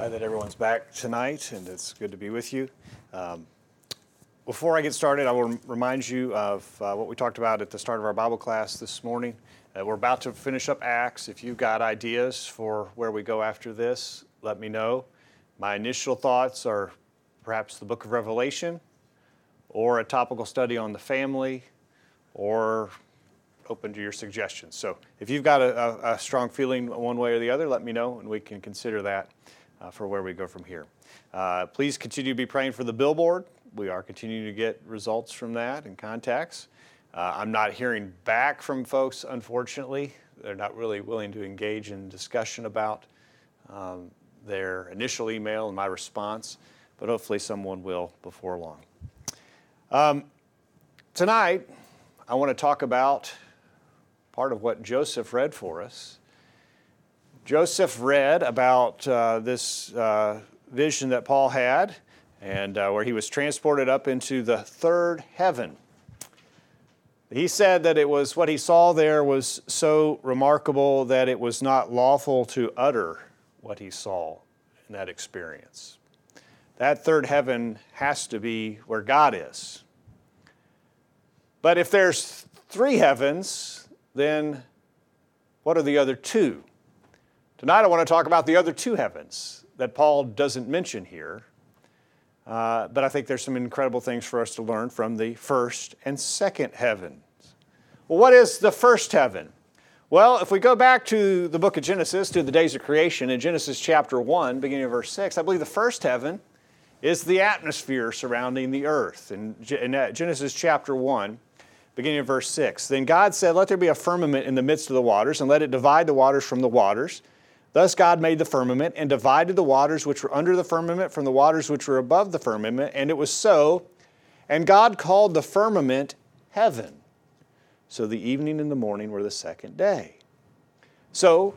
Glad that everyone's back tonight, and it's good to be with you. Um, before I get started, I will remind you of uh, what we talked about at the start of our Bible class this morning. Uh, we're about to finish up Acts. If you've got ideas for where we go after this, let me know. My initial thoughts are perhaps the book of Revelation, or a topical study on the family, or open to your suggestions. So if you've got a, a, a strong feeling one way or the other, let me know, and we can consider that uh, for where we go from here. Uh, please continue to be praying for the billboard. We are continuing to get results from that and contacts. Uh, I'm not hearing back from folks, unfortunately. They're not really willing to engage in discussion about um, their initial email and my response, but hopefully someone will before long. Um, tonight, I want to talk about part of what Joseph read for us. Joseph read about uh, this uh, vision that Paul had, and uh, where he was transported up into the third heaven. He said that it was what he saw there was so remarkable that it was not lawful to utter what he saw in that experience. That third heaven has to be where God is. But if there's three heavens, then what are the other two? Tonight I want to talk about the other two heavens that Paul doesn't mention here. Uh, but I think there's some incredible things for us to learn from the first and second heavens. Well, what is the first heaven? Well, if we go back to the book of Genesis, to the days of creation, in Genesis chapter 1, beginning of verse 6, I believe the first heaven is the atmosphere surrounding the earth. In, in Genesis chapter 1, beginning of verse 6. Then God said, Let there be a firmament in the midst of the waters, and let it divide the waters from the waters. Thus God made the firmament, and divided the waters which were under the firmament from the waters which were above the firmament, and it was so. And God called the firmament heaven. So the evening and the morning were the second day. So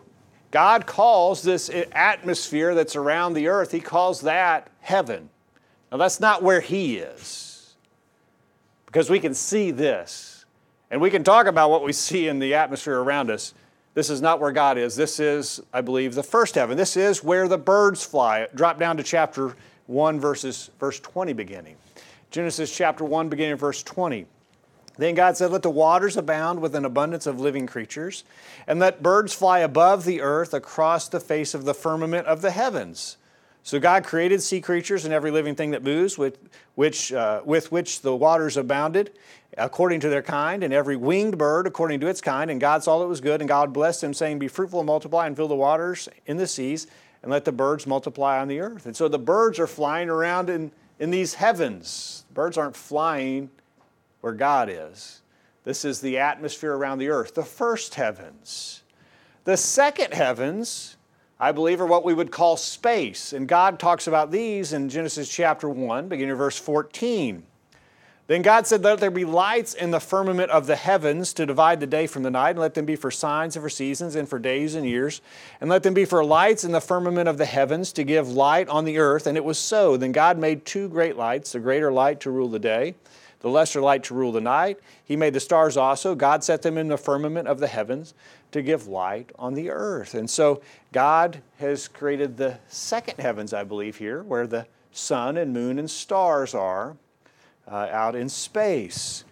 God calls this atmosphere that's around the earth, He calls that heaven. Now that's not where He is because we can see this. And we can talk about what we see in the atmosphere around us. This is not where God is. This is, I believe, the first heaven. This is where the birds fly. Drop down to chapter 1, verses, verse 20 beginning. Genesis chapter 1, beginning verse 20. Then God said, Let the waters abound with an abundance of living creatures, and let birds fly above the earth across the face of the firmament of the heavens. So God created sea creatures and every living thing that moves, with which, uh, with which the waters abounded, according to their kind, and every winged bird according to its kind. And God saw that it was good, and God blessed them, saying, Be fruitful and multiply, and fill the waters in the seas, and let the birds multiply on the earth. And so the birds are flying around in, in these heavens. Birds aren't flying where God is. This is the atmosphere around the earth, the first heavens. The second heavens I believe, are what we would call space. And God talks about these in Genesis chapter 1, beginning of verse 14. Then God said, Let there be lights in the firmament of the heavens to divide the day from the night, and let them be for signs and for seasons and for days and years, and let them be for lights in the firmament of the heavens to give light on the earth. And it was so. Then God made two great lights, the greater light to rule the day, the lesser light to rule the night. He made the stars also. God set them in the firmament of the heavens to give light on the earth. And so God has created the second heavens, I believe, here, where the sun and moon and stars are uh, out in space.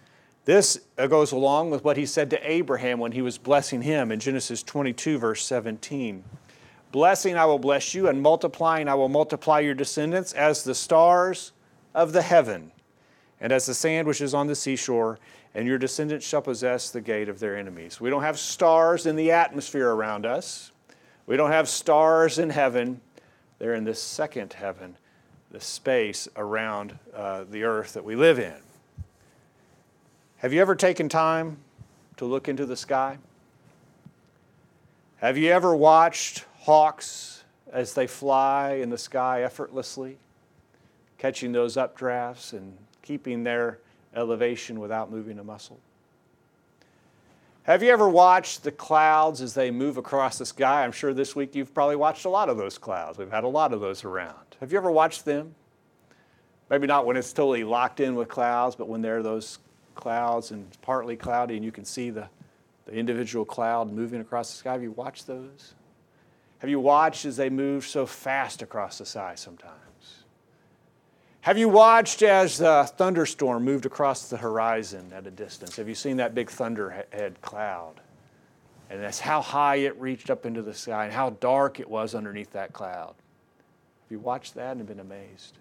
This uh, goes along with what he said to Abraham when he was blessing him in Genesis 22, verse 17. Blessing I will bless you, and multiplying I will multiply your descendants as the stars of the heaven, and as the sand which is on the seashore and your descendants shall possess the gate of their enemies. We don't have stars in the atmosphere around us. We don't have stars in heaven. They're in this second heaven, the space around uh, the earth that we live in. Have you ever taken time to look into the sky? Have you ever watched hawks as they fly in the sky effortlessly, catching those updrafts and keeping their elevation without moving a muscle? Have you ever watched the clouds as they move across the sky? I'm sure this week you've probably watched a lot of those clouds. We've had a lot of those around. Have you ever watched them? Maybe not when it's totally locked in with clouds, but when there are those clouds and partly cloudy and you can see the, the individual cloud moving across the sky. Have you watched those? Have you watched as they move so fast across the sky sometimes? Have you watched as the thunderstorm moved across the horizon at a distance? Have you seen that big thunderhead cloud? And that's how high it reached up into the sky and how dark it was underneath that cloud. Have you watched that and been amazed?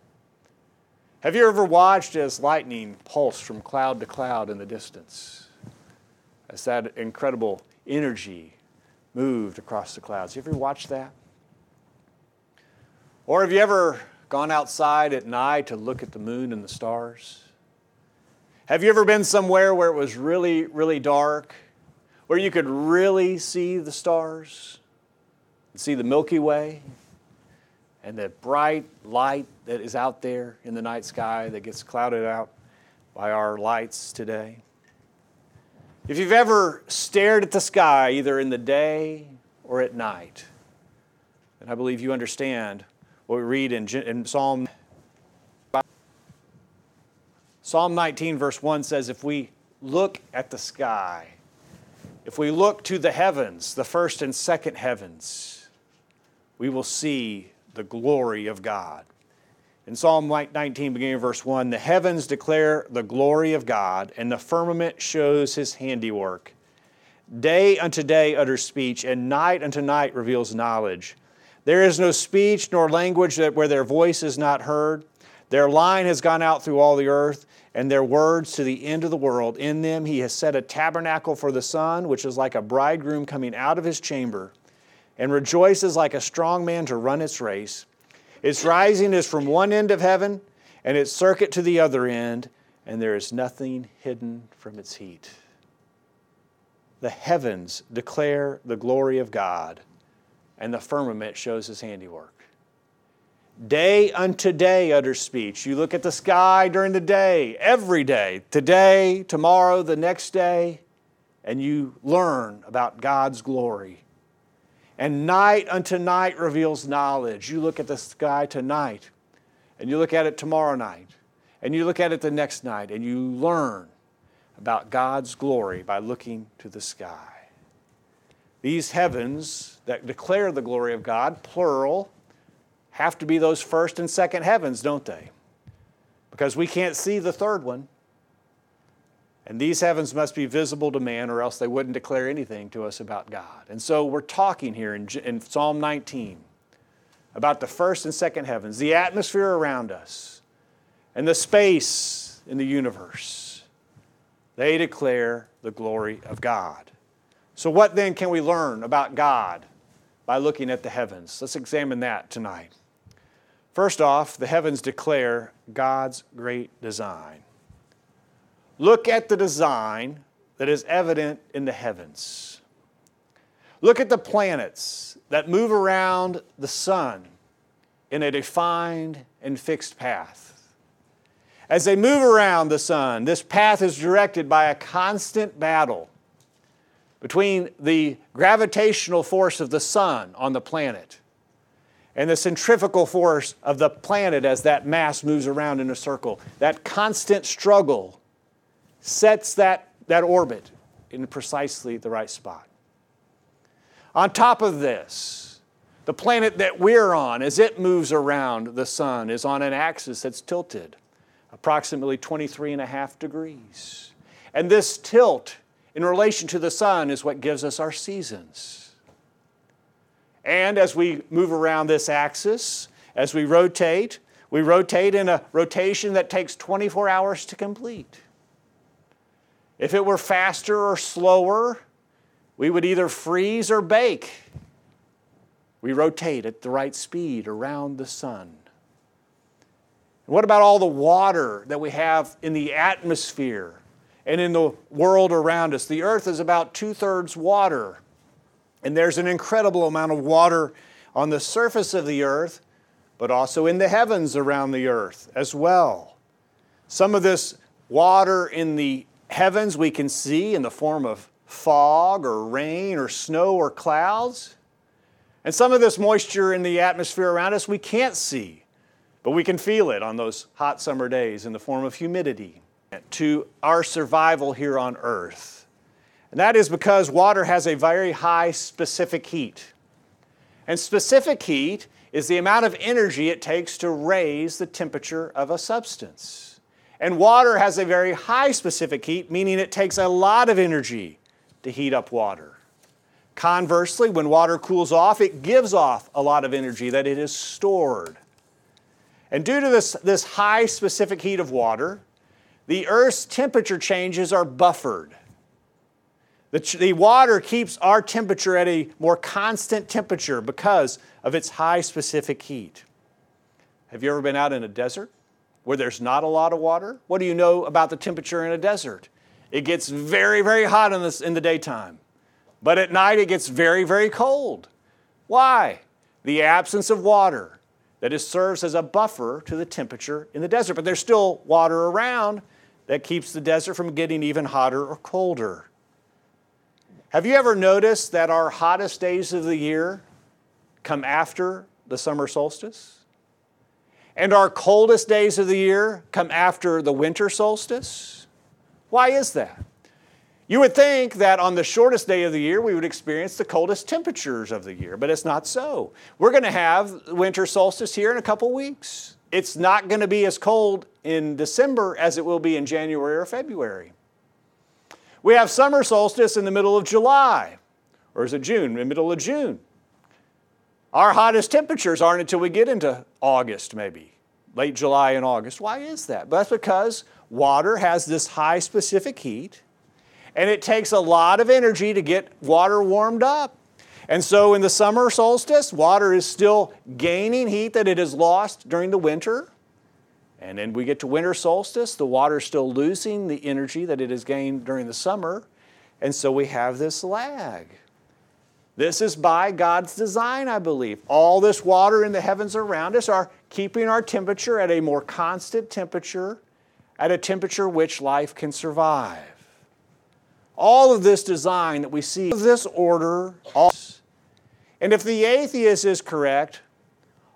Have you ever watched as lightning pulsed from cloud to cloud in the distance? As that incredible energy moved across the clouds. Have you ever watched that? Or have you ever gone outside at night to look at the moon and the stars? Have you ever been somewhere where it was really, really dark, where you could really see the stars, see the Milky Way, and the bright light that is out there in the night sky that gets clouded out by our lights today? If you've ever stared at the sky, either in the day or at night, then I believe you understand what we read in, in Psalm. Psalm 19, verse 1 says, If we look at the sky, if we look to the heavens, the first and second heavens, we will see the glory of God. In Psalm 19, beginning of verse 1, the heavens declare the glory of God, and the firmament shows his handiwork. Day unto day utters speech, and night unto night reveals knowledge. There is no speech nor language that, where their voice is not heard. Their line has gone out through all the earth, and their words to the end of the world. In them he has set a tabernacle for the sun, which is like a bridegroom coming out of his chamber, and rejoices like a strong man to run its race. Its rising is from one end of heaven, and its circuit to the other end, and there is nothing hidden from its heat. The heavens declare the glory of God and the firmament shows his handiwork. Day unto day utters speech. You look at the sky during the day, every day, today, tomorrow, the next day, and you learn about God's glory. And night unto night reveals knowledge. You look at the sky tonight, and you look at it tomorrow night, and you look at it the next night, and you learn about God's glory by looking to the sky. These heavens that declare the glory of God, plural, have to be those first and second heavens, don't they? Because we can't see the third one. And these heavens must be visible to man, or else they wouldn't declare anything to us about God. And so we're talking here in, in Psalm 19 about the first and second heavens, the atmosphere around us, and the space in the universe. They declare the glory of God. So, what then can we learn about God by looking at the heavens? Let's examine that tonight. First off, the heavens declare God's great design. Look at the design that is evident in the heavens. Look at the planets that move around the sun in a defined and fixed path. As they move around the sun, this path is directed by a constant battle between the gravitational force of the sun on the planet and the centrifugal force of the planet as that mass moves around in a circle. That constant struggle sets that, that orbit in precisely the right spot. On top of this, the planet that we're on, as it moves around the sun, is on an axis that's tilted approximately 23 and a half degrees. And this tilt in relation to the sun is what gives us our seasons. And as we move around this axis, as we rotate, we rotate in a rotation that takes 24 hours to complete. If it were faster or slower, we would either freeze or bake. We rotate at the right speed around the sun. What about all the water that we have in the atmosphere and in the world around us. The earth is about two thirds water, and there's an incredible amount of water on the surface of the earth, but also in the heavens around the earth as well. Some of this water in the heavens we can see in the form of fog or rain or snow or clouds. And some of this moisture in the atmosphere around us we can't see, but we can feel it on those hot summer days in the form of humidity to our survival here on earth. And that is because water has a very high specific heat. And specific heat is the amount of energy it takes to raise the temperature of a substance. And water has a very high specific heat, meaning it takes a lot of energy to heat up water. Conversely, when water cools off, it gives off a lot of energy that it is stored. And due to this, this high specific heat of water, the Earth's temperature changes are buffered. The, the water keeps our temperature at a more constant temperature because of its high specific heat. Have you ever been out in a desert where there's not a lot of water? What do you know about the temperature in a desert? It gets very, very hot in, this, in the daytime, but at night it gets very, very cold. Why? The absence of water that is, serves as a buffer to the temperature in the desert, but there's still water around that keeps the desert from getting even hotter or colder. Have you ever noticed that our hottest days of the year come after the summer solstice? And our coldest days of the year come after the winter solstice? Why is that? You would think that on the shortest day of the year, we would experience the coldest temperatures of the year, but it's not so. We're going to have winter solstice here in a couple weeks. It's not going to be as cold in December as it will be in January or February. We have summer solstice in the middle of July, or is it June? In the middle of June. Our hottest temperatures aren't until we get into August, maybe, late July and August. Why is that? But that's because water has this high specific heat, and it takes a lot of energy to get water warmed up. And so in the summer solstice, water is still gaining heat that it has lost during the winter. And then we get to winter solstice, the water is still losing the energy that it has gained during the summer. And so we have this lag. This is by God's design, I believe. All this water in the heavens around us are keeping our temperature at a more constant temperature, at a temperature which life can survive. All of this design that we see, this order, all, and if the atheist is correct,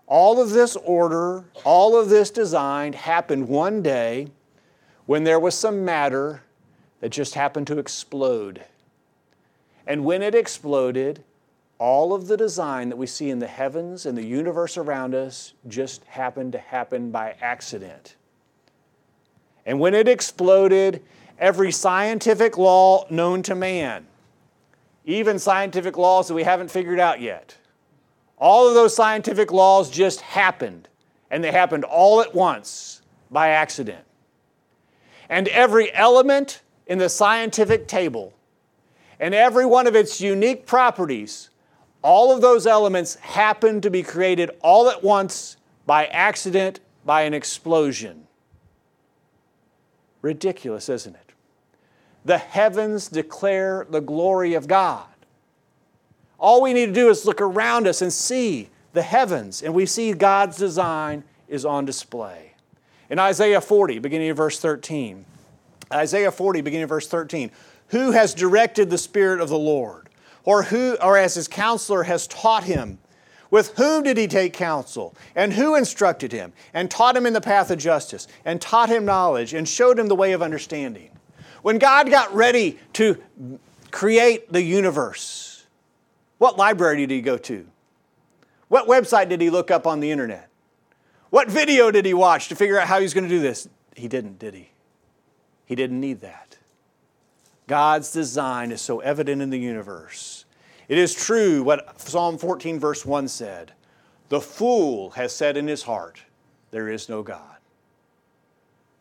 all of this order, all of this design happened one day when there was some matter that just happened to explode. And when it exploded, all of the design that we see in the heavens and the universe around us just happened to happen by accident. And when it exploded, every scientific law known to man, even scientific laws that we haven't figured out yet, all of those scientific laws just happened, and they happened all at once by accident. And every element in the scientific table and every one of its unique properties, all of those elements happened to be created all at once by accident, by an explosion. Ridiculous, isn't it? The heavens declare the glory of God. All we need to do is look around us and see the heavens, and we see God's design is on display. In Isaiah 40, beginning of verse 13, Isaiah 40, beginning of verse 13, who has directed the Spirit of the Lord? Or who, or as his counselor has taught him? With whom did he take counsel? And who instructed him? And taught him in the path of justice? And taught him knowledge? And showed him the way of understanding? When God got ready to create the universe, what library did he go to? What website did he look up on the internet? What video did he watch to figure out how he's going to do this? He didn't, did he? He didn't need that. God's design is so evident in the universe. It is true what Psalm 14, verse 1 said The fool has said in his heart, There is no God.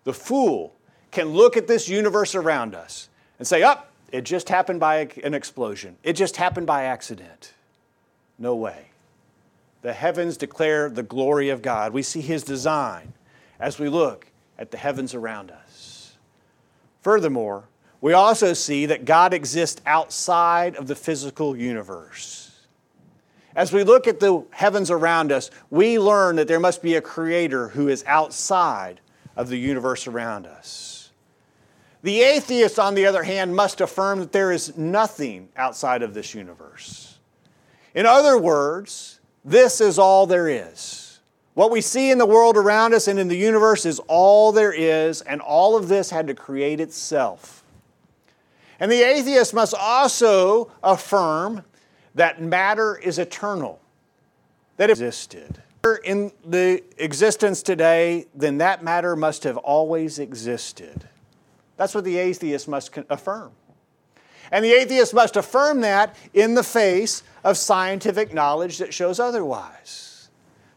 The fool can look at this universe around us and say, Up, oh, it just happened by an explosion. It just happened by accident. No way. The heavens declare the glory of God. We see His design as we look at the heavens around us. Furthermore, we also see that God exists outside of the physical universe. As we look at the heavens around us, we learn that there must be a creator who is outside of the universe around us. The atheist, on the other hand, must affirm that there is nothing outside of this universe. In other words, this is all there is. What we see in the world around us and in the universe is all there is, and all of this had to create itself. And the atheist must also affirm that matter is eternal, that it existed. In the existence today, then that matter must have always existed. That's what the atheist must affirm. And the atheist must affirm that in the face of scientific knowledge that shows otherwise.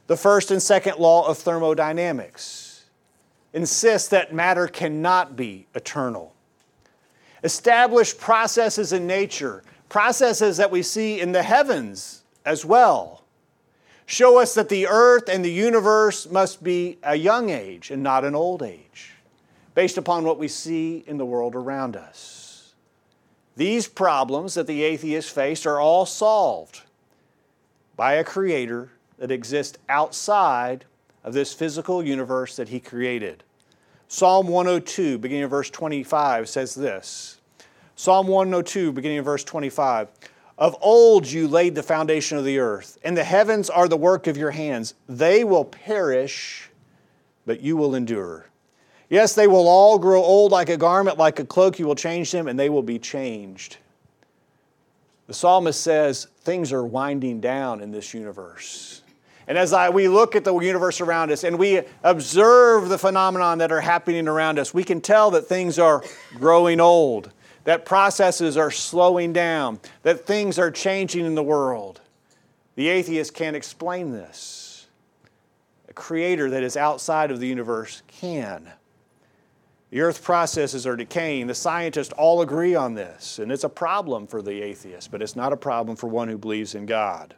The first and second law of thermodynamics insist that matter cannot be eternal. Established processes in nature, processes that we see in the heavens as well, show us that the earth and the universe must be a young age and not an old age, based upon what we see in the world around us. These problems that the atheists face are all solved by a creator that exists outside of this physical universe that he created. Psalm 102, beginning of verse 25, says this Psalm 102, beginning of verse 25. Of old you laid the foundation of the earth, and the heavens are the work of your hands. They will perish, but you will endure. Yes, they will all grow old like a garment, like a cloak. You will change them, and they will be changed. The psalmist says things are winding down in this universe. And as I, we look at the universe around us and we observe the phenomenon that are happening around us, we can tell that things are growing old that processes are slowing down, that things are changing in the world. The atheist can't explain this. A creator that is outside of the universe can. The earth processes are decaying. The scientists all agree on this, and it's a problem for the atheist, but it's not a problem for one who believes in God.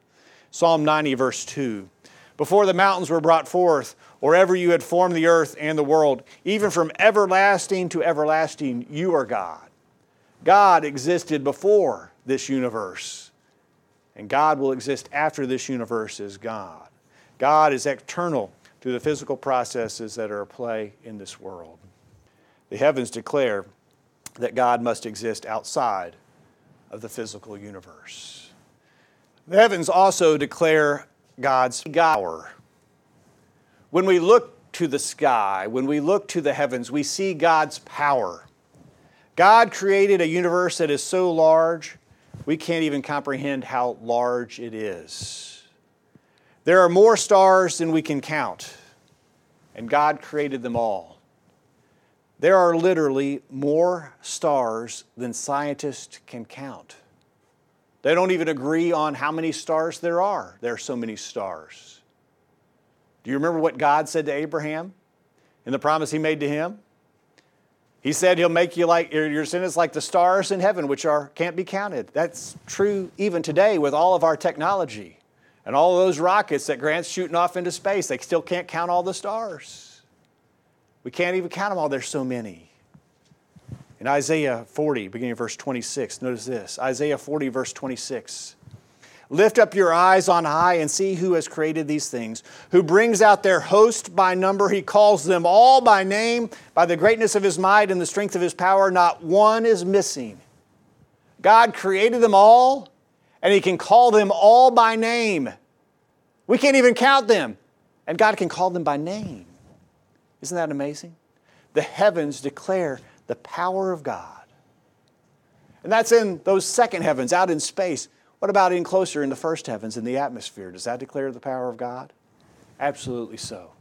Psalm 90, verse 2. Before the mountains were brought forth, or ever you had formed the earth and the world, even from everlasting to everlasting, you are God. God existed before this universe, and God will exist after this universe is God. God is eternal to the physical processes that are at play in this world. The heavens declare that God must exist outside of the physical universe. The heavens also declare God's power. When we look to the sky, when we look to the heavens, we see God's power. God created a universe that is so large, we can't even comprehend how large it is. There are more stars than we can count, and God created them all. There are literally more stars than scientists can count. They don't even agree on how many stars there are. There are so many stars. Do you remember what God said to Abraham in the promise he made to him? He said he'll make you like your is like the stars in heaven, which are can't be counted. That's true even today with all of our technology and all those rockets that Grant's shooting off into space. They still can't count all the stars. We can't even count them all. There's so many. In Isaiah 40, beginning of verse 26, notice this Isaiah 40, verse 26. Lift up your eyes on high and see who has created these things, who brings out their host by number. He calls them all by name, by the greatness of his might and the strength of his power. Not one is missing. God created them all, and he can call them all by name. We can't even count them, and God can call them by name. Isn't that amazing? The heavens declare the power of God. And that's in those second heavens, out in space. What about in closer in the first heavens, in the atmosphere? Does that declare the power of God? Absolutely so.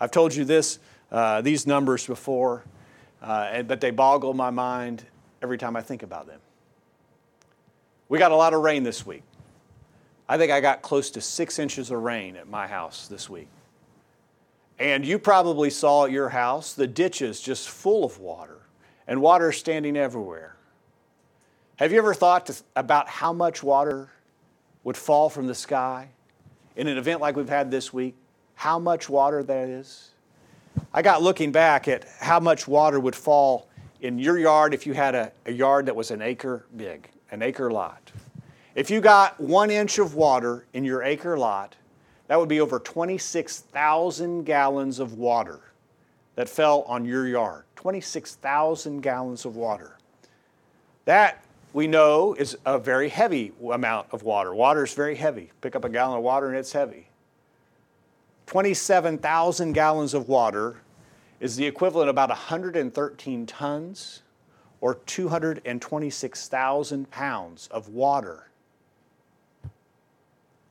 I've told you this, uh, these numbers before, uh, but they boggle my mind every time I think about them. We got a lot of rain this week. I think I got close to six inches of rain at my house this week. And you probably saw at your house the ditches just full of water and water standing everywhere. Have you ever thought to, about how much water would fall from the sky in an event like we've had this week? How much water that is? I got looking back at how much water would fall in your yard if you had a, a yard that was an acre big, an acre lot. If you got one inch of water in your acre lot, that would be over 26,000 gallons of water that fell on your yard. 26,000 gallons of water. That we know is a very heavy amount of water. Water is very heavy. Pick up a gallon of water and it's heavy. 27,000 gallons of water is the equivalent of about 113 tons or 226,000 pounds of water.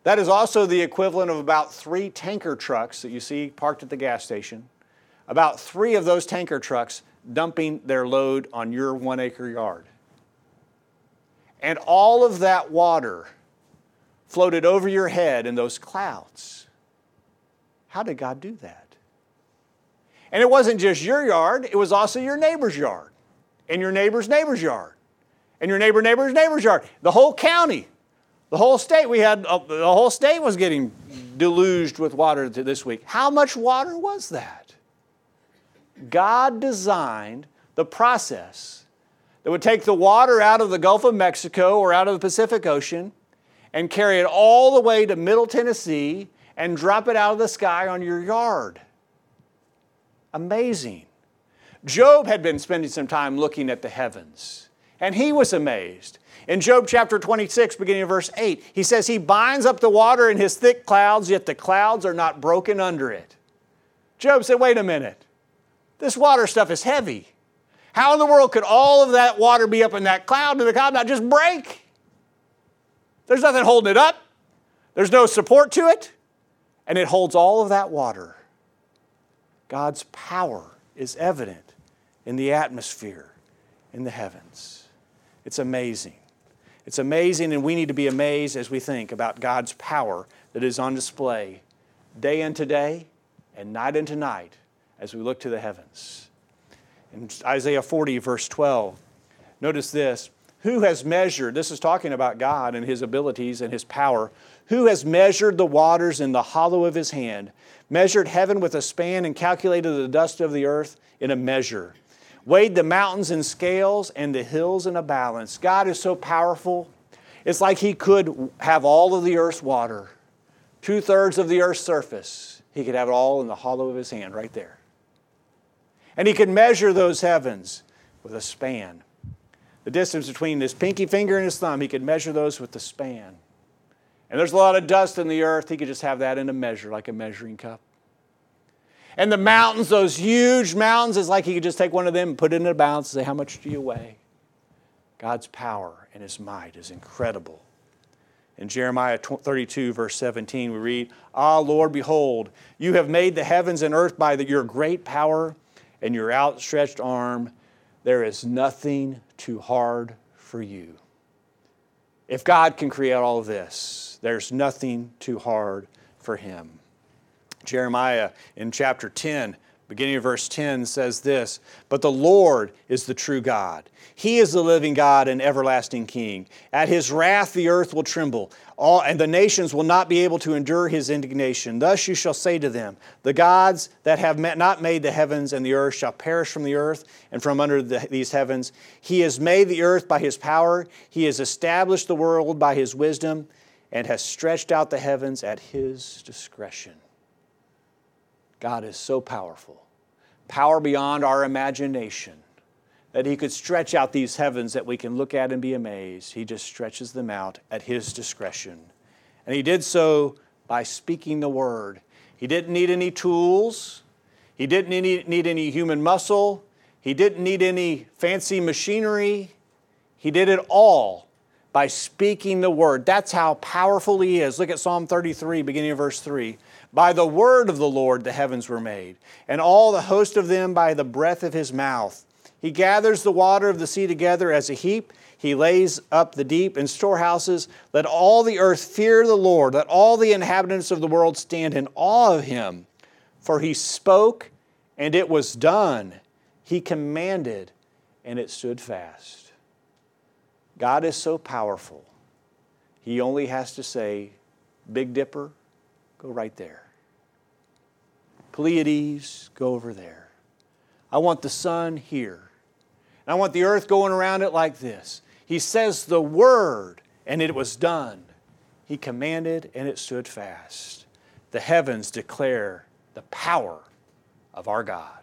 That is also the equivalent of about three tanker trucks that you see parked at the gas station. About three of those tanker trucks dumping their load on your one acre yard. And all of that water floated over your head in those clouds. How did God do that? And it wasn't just your yard, it was also your neighbor's yard, and your neighbor's neighbor's yard, and your neighbor neighbor's neighbor's yard. The whole county, the whole state, we had, uh, the whole state was getting deluged with water this week. How much water was that? God designed the process that would take the water out of the Gulf of Mexico or out of the Pacific Ocean and carry it all the way to Middle Tennessee and drop it out of the sky on your yard. Amazing. Job had been spending some time looking at the heavens, and he was amazed. In Job chapter 26, beginning of verse 8, he says, He binds up the water in his thick clouds, yet the clouds are not broken under it. Job said, Wait a minute. This water stuff is heavy. How in the world could all of that water be up in that cloud and the cloud not just break? There's nothing holding it up, there's no support to it, and it holds all of that water. God's power is evident in the atmosphere, in the heavens. It's amazing. It's amazing, and we need to be amazed as we think about God's power that is on display day into day and night into night as we look to the heavens. In Isaiah 40, verse 12, notice this Who has measured, this is talking about God and His abilities and His power, who has measured the waters in the hollow of His hand, measured heaven with a span, and calculated the dust of the earth in a measure? Weighed the mountains in scales and the hills in a balance. God is so powerful. It's like He could have all of the earth's water, two thirds of the earth's surface. He could have it all in the hollow of His hand right there. And he could measure those heavens with a span. The distance between his pinky finger and his thumb, he could measure those with the span. And there's a lot of dust in the earth, he could just have that in a measure, like a measuring cup. And the mountains, those huge mountains, it's like he could just take one of them and put it in a balance and say, How much do you weigh? God's power and his might is incredible. In Jeremiah 32, verse 17, we read, Ah, Lord, behold, you have made the heavens and earth by the, your great power and your outstretched arm, there is nothing too hard for you. If God can create all of this, there's nothing too hard for him. Jeremiah in chapter 10 beginning of verse 10 says this But the Lord is the true God. He is the living God and everlasting King. At his wrath the earth will tremble, all, and the nations will not be able to endure his indignation. Thus you shall say to them, The gods that have not made the heavens and the earth shall perish from the earth and from under the, these heavens. He has made the earth by his power, he has established the world by his wisdom, and has stretched out the heavens at his discretion. God is so powerful, power beyond our imagination, that He could stretch out these heavens that we can look at and be amazed. He just stretches them out at His discretion. And He did so by speaking the word. He didn't need any tools, He didn't need any human muscle, He didn't need any fancy machinery. He did it all by speaking the word. That's how powerful He is. Look at Psalm 33, beginning of verse 3. By the word of the Lord the heavens were made, and all the host of them by the breath of his mouth. He gathers the water of the sea together as a heap. He lays up the deep in storehouses. Let all the earth fear the Lord. Let all the inhabitants of the world stand in awe of him. For he spoke, and it was done. He commanded, and it stood fast. God is so powerful. He only has to say, Big Dipper, go right there. Pleiades, go over there. I want the sun here. And I want the earth going around it like this. He says the word, and it was done. He commanded, and it stood fast. The heavens declare the power of our God.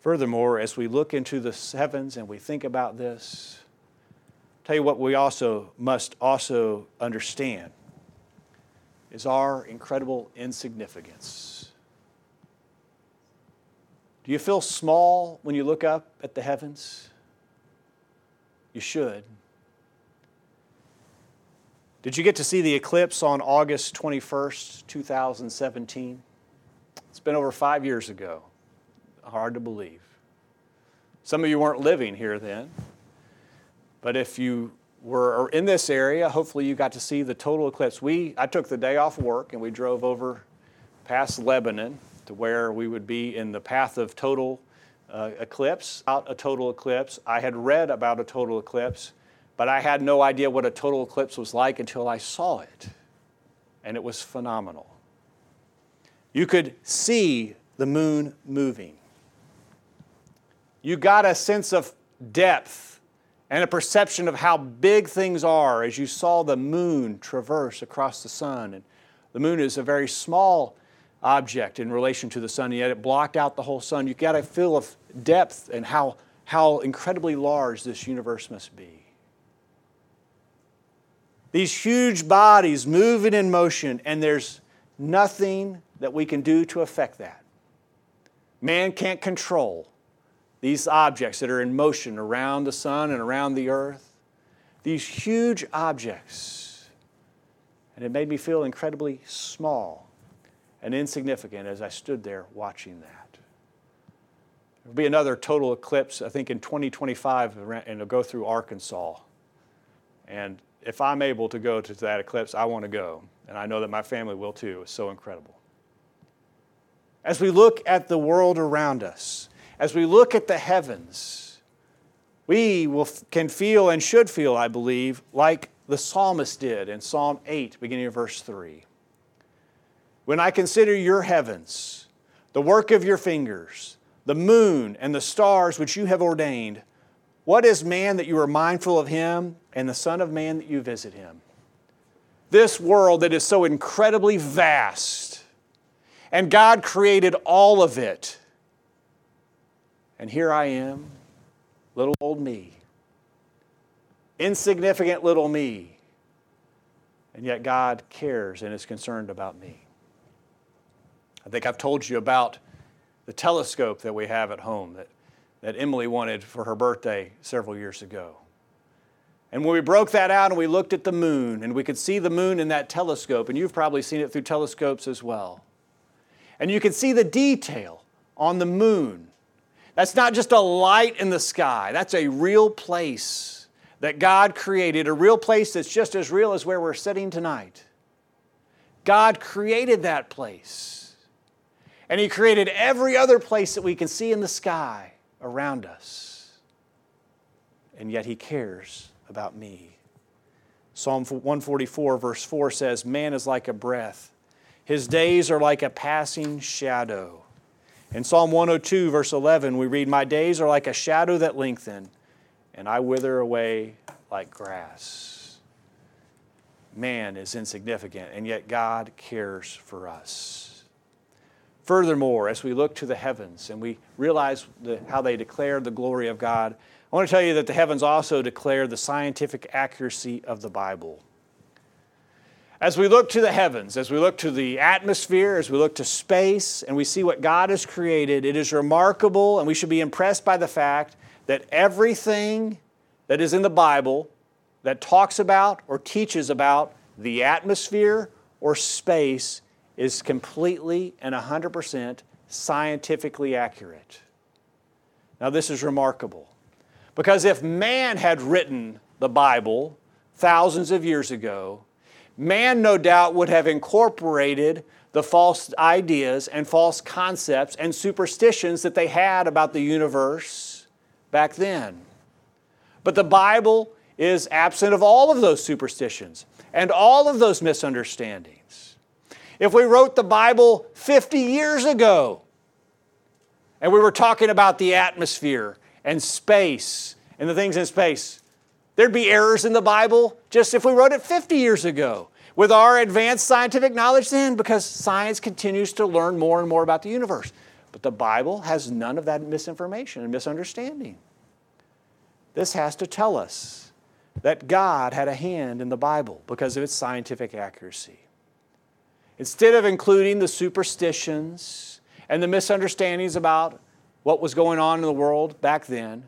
Furthermore, as we look into the heavens and we think about this, I'll tell you what we also must also understand is our incredible insignificance. Do you feel small when you look up at the heavens? You should. Did you get to see the eclipse on August 21st, 2017? It's been over five years ago. Hard to believe. Some of you weren't living here then, but if you were in this area, hopefully you got to see the total eclipse. We, I took the day off work and we drove over past Lebanon to where we would be in the path of total uh, eclipse, out a total eclipse. I had read about a total eclipse, but I had no idea what a total eclipse was like until I saw it. And it was phenomenal. You could see the moon moving. You got a sense of depth and a perception of how big things are as you saw the moon traverse across the sun. And the moon is a very small object in relation to the sun, and yet it blocked out the whole sun. You got a feel of depth and how, how incredibly large this universe must be. These huge bodies moving in motion, and there's nothing that we can do to affect that. Man can't control these objects that are in motion around the sun and around the earth. These huge objects. And it made me feel incredibly small and insignificant as I stood there watching that. There'll be another total eclipse, I think, in 2025, and it'll go through Arkansas. And if I'm able to go to that eclipse, I want to go. And I know that my family will too. It's so incredible. As we look at the world around us, as we look at the heavens, we will, can feel and should feel, I believe, like the psalmist did in Psalm 8, beginning of verse 3. When I consider your heavens, the work of your fingers, the moon and the stars which you have ordained, what is man that you are mindful of him, and the Son of Man that you visit him? This world that is so incredibly vast, and God created all of it. And here I am, little old me, insignificant little me, and yet God cares and is concerned about me. I think I've told you about the telescope that we have at home that, that Emily wanted for her birthday several years ago. And when we broke that out and we looked at the moon, and we could see the moon in that telescope, and you've probably seen it through telescopes as well. And you can see the detail on the moon. That's not just a light in the sky, that's a real place that God created, a real place that's just as real as where we're sitting tonight. God created that place. And He created every other place that we can see in the sky around us. And yet He cares about me. Psalm 144, verse 4 says, Man is like a breath, his days are like a passing shadow. In Psalm 102, verse 11, we read, My days are like a shadow that lengthen, and I wither away like grass. Man is insignificant, and yet God cares for us. Furthermore, as we look to the heavens and we realize the, how they declare the glory of God, I want to tell you that the heavens also declare the scientific accuracy of the Bible. As we look to the heavens, as we look to the atmosphere, as we look to space, and we see what God has created, it is remarkable, and we should be impressed by the fact that everything that is in the Bible that talks about or teaches about the atmosphere or space is completely and 100% scientifically accurate. Now, this is remarkable because if man had written the Bible thousands of years ago, man no doubt would have incorporated the false ideas and false concepts and superstitions that they had about the universe back then. But the Bible is absent of all of those superstitions and all of those misunderstandings. If we wrote the Bible 50 years ago and we were talking about the atmosphere and space and the things in space, there'd be errors in the Bible just if we wrote it 50 years ago. With our advanced scientific knowledge then, because science continues to learn more and more about the universe. But the Bible has none of that misinformation and misunderstanding. This has to tell us that God had a hand in the Bible because of its scientific accuracy. Instead of including the superstitions and the misunderstandings about what was going on in the world back then,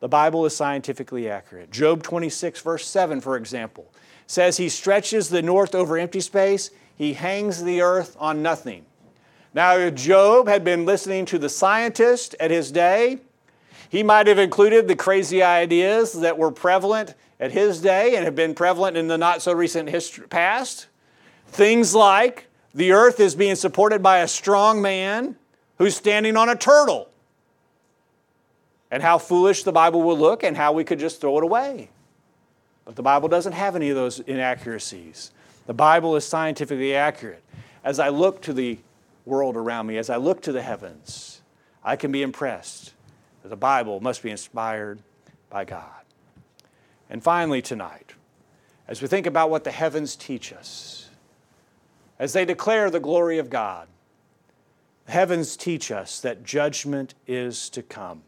the Bible is scientifically accurate. Job 26, verse 7, for example, says he stretches the north over empty space, he hangs the earth on nothing. Now, if Job had been listening to the scientist at his day. He might have included the crazy ideas that were prevalent at his day and have been prevalent in the not so recent history, past. Things like the earth is being supported by a strong man who's standing on a turtle. And how foolish the Bible will look and how we could just throw it away. But the Bible doesn't have any of those inaccuracies. The Bible is scientifically accurate. As I look to the world around me, as I look to the heavens, I can be impressed that the Bible must be inspired by God. And finally, tonight, as we think about what the heavens teach us, as they declare the glory of God, the heavens teach us that judgment is to come.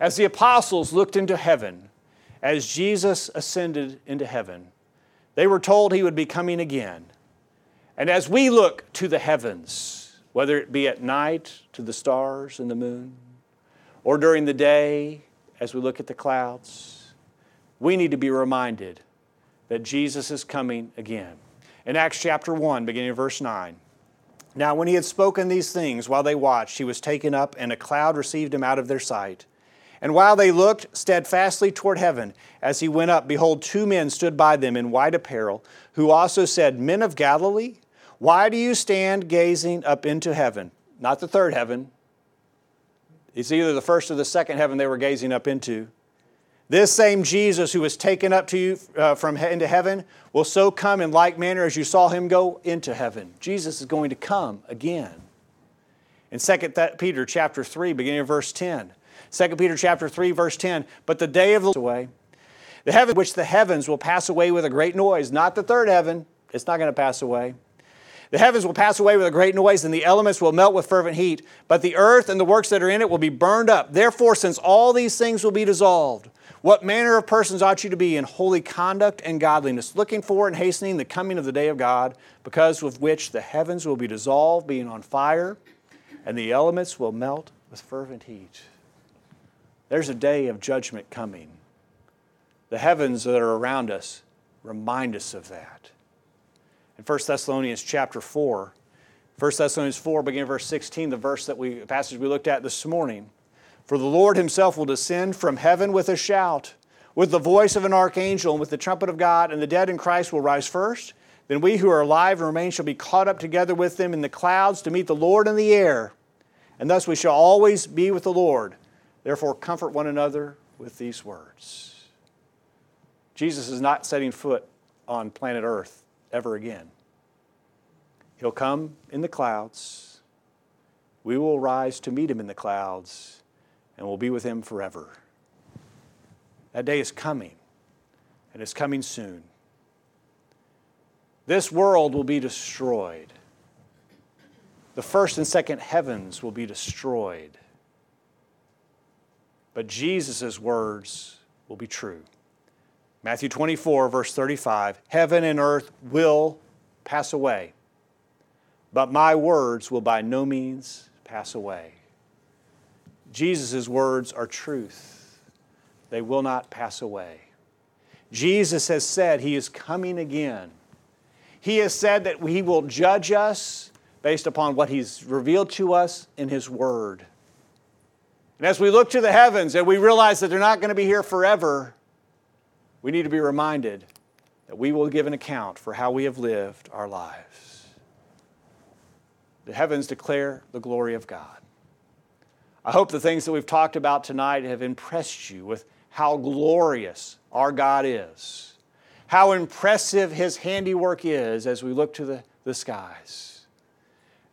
As the apostles looked into heaven, as Jesus ascended into heaven, they were told he would be coming again. And as we look to the heavens, whether it be at night to the stars and the moon, or during the day as we look at the clouds, we need to be reminded that Jesus is coming again. In Acts chapter 1, beginning of verse 9, now when he had spoken these things while they watched, he was taken up, and a cloud received him out of their sight. And while they looked steadfastly toward heaven, as he went up, behold, two men stood by them in white apparel, who also said, Men of Galilee, why do you stand gazing up into heaven? Not the third heaven. It's either the first or the second heaven they were gazing up into. This same Jesus who was taken up to you uh, from into heaven will so come in like manner as you saw him go into heaven. Jesus is going to come again. In 2 Peter chapter 3, beginning of verse 10, 2 Peter chapter 3 verse 10, but the day of the away, the heaven which the heavens will pass away with a great noise, not the third heaven, it's not going to pass away. The heavens will pass away with a great noise, and the elements will melt with fervent heat, but the earth and the works that are in it will be burned up. Therefore, since all these things will be dissolved, what manner of persons ought you to be in holy conduct and godliness, looking for and hastening the coming of the day of God, because of which the heavens will be dissolved, being on fire, and the elements will melt with fervent heat? There's a day of judgment coming. The heavens that are around us remind us of that. In 1 Thessalonians chapter 4, 1 Thessalonians 4, beginning verse 16, the verse that we passage we looked at this morning. For the Lord himself will descend from heaven with a shout, with the voice of an archangel, and with the trumpet of God, and the dead in Christ will rise first. Then we who are alive and remain shall be caught up together with them in the clouds to meet the Lord in the air. And thus we shall always be with the Lord. Therefore, comfort one another with these words. Jesus is not setting foot on planet Earth ever again. He'll come in the clouds. We will rise to meet him in the clouds, and we'll be with him forever. That day is coming, and it's coming soon. This world will be destroyed. The first and second heavens will be destroyed but Jesus' words will be true. Matthew 24, verse 35 Heaven and earth will pass away, but my words will by no means pass away. Jesus' words are truth, they will not pass away. Jesus has said he is coming again. He has said that he will judge us based upon what he's revealed to us in his word. And as we look to the heavens and we realize that they're not going to be here forever, we need to be reminded that we will give an account for how we have lived our lives. The heavens declare the glory of God. I hope the things that we've talked about tonight have impressed you with how glorious our God is, how impressive His handiwork is as we look to the, the skies.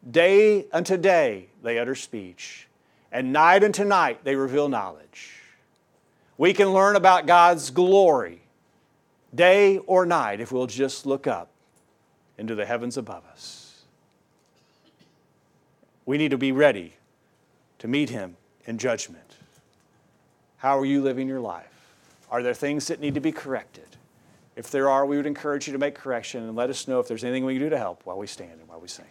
Day unto day they utter speech and night unto night they reveal knowledge. We can learn about God's glory day or night if we'll just look up into the heavens above us. We need to be ready to meet Him in judgment. How are you living your life? Are there things that need to be corrected? If there are, we would encourage you to make correction and let us know if there's anything we can do to help while we stand and while we sing.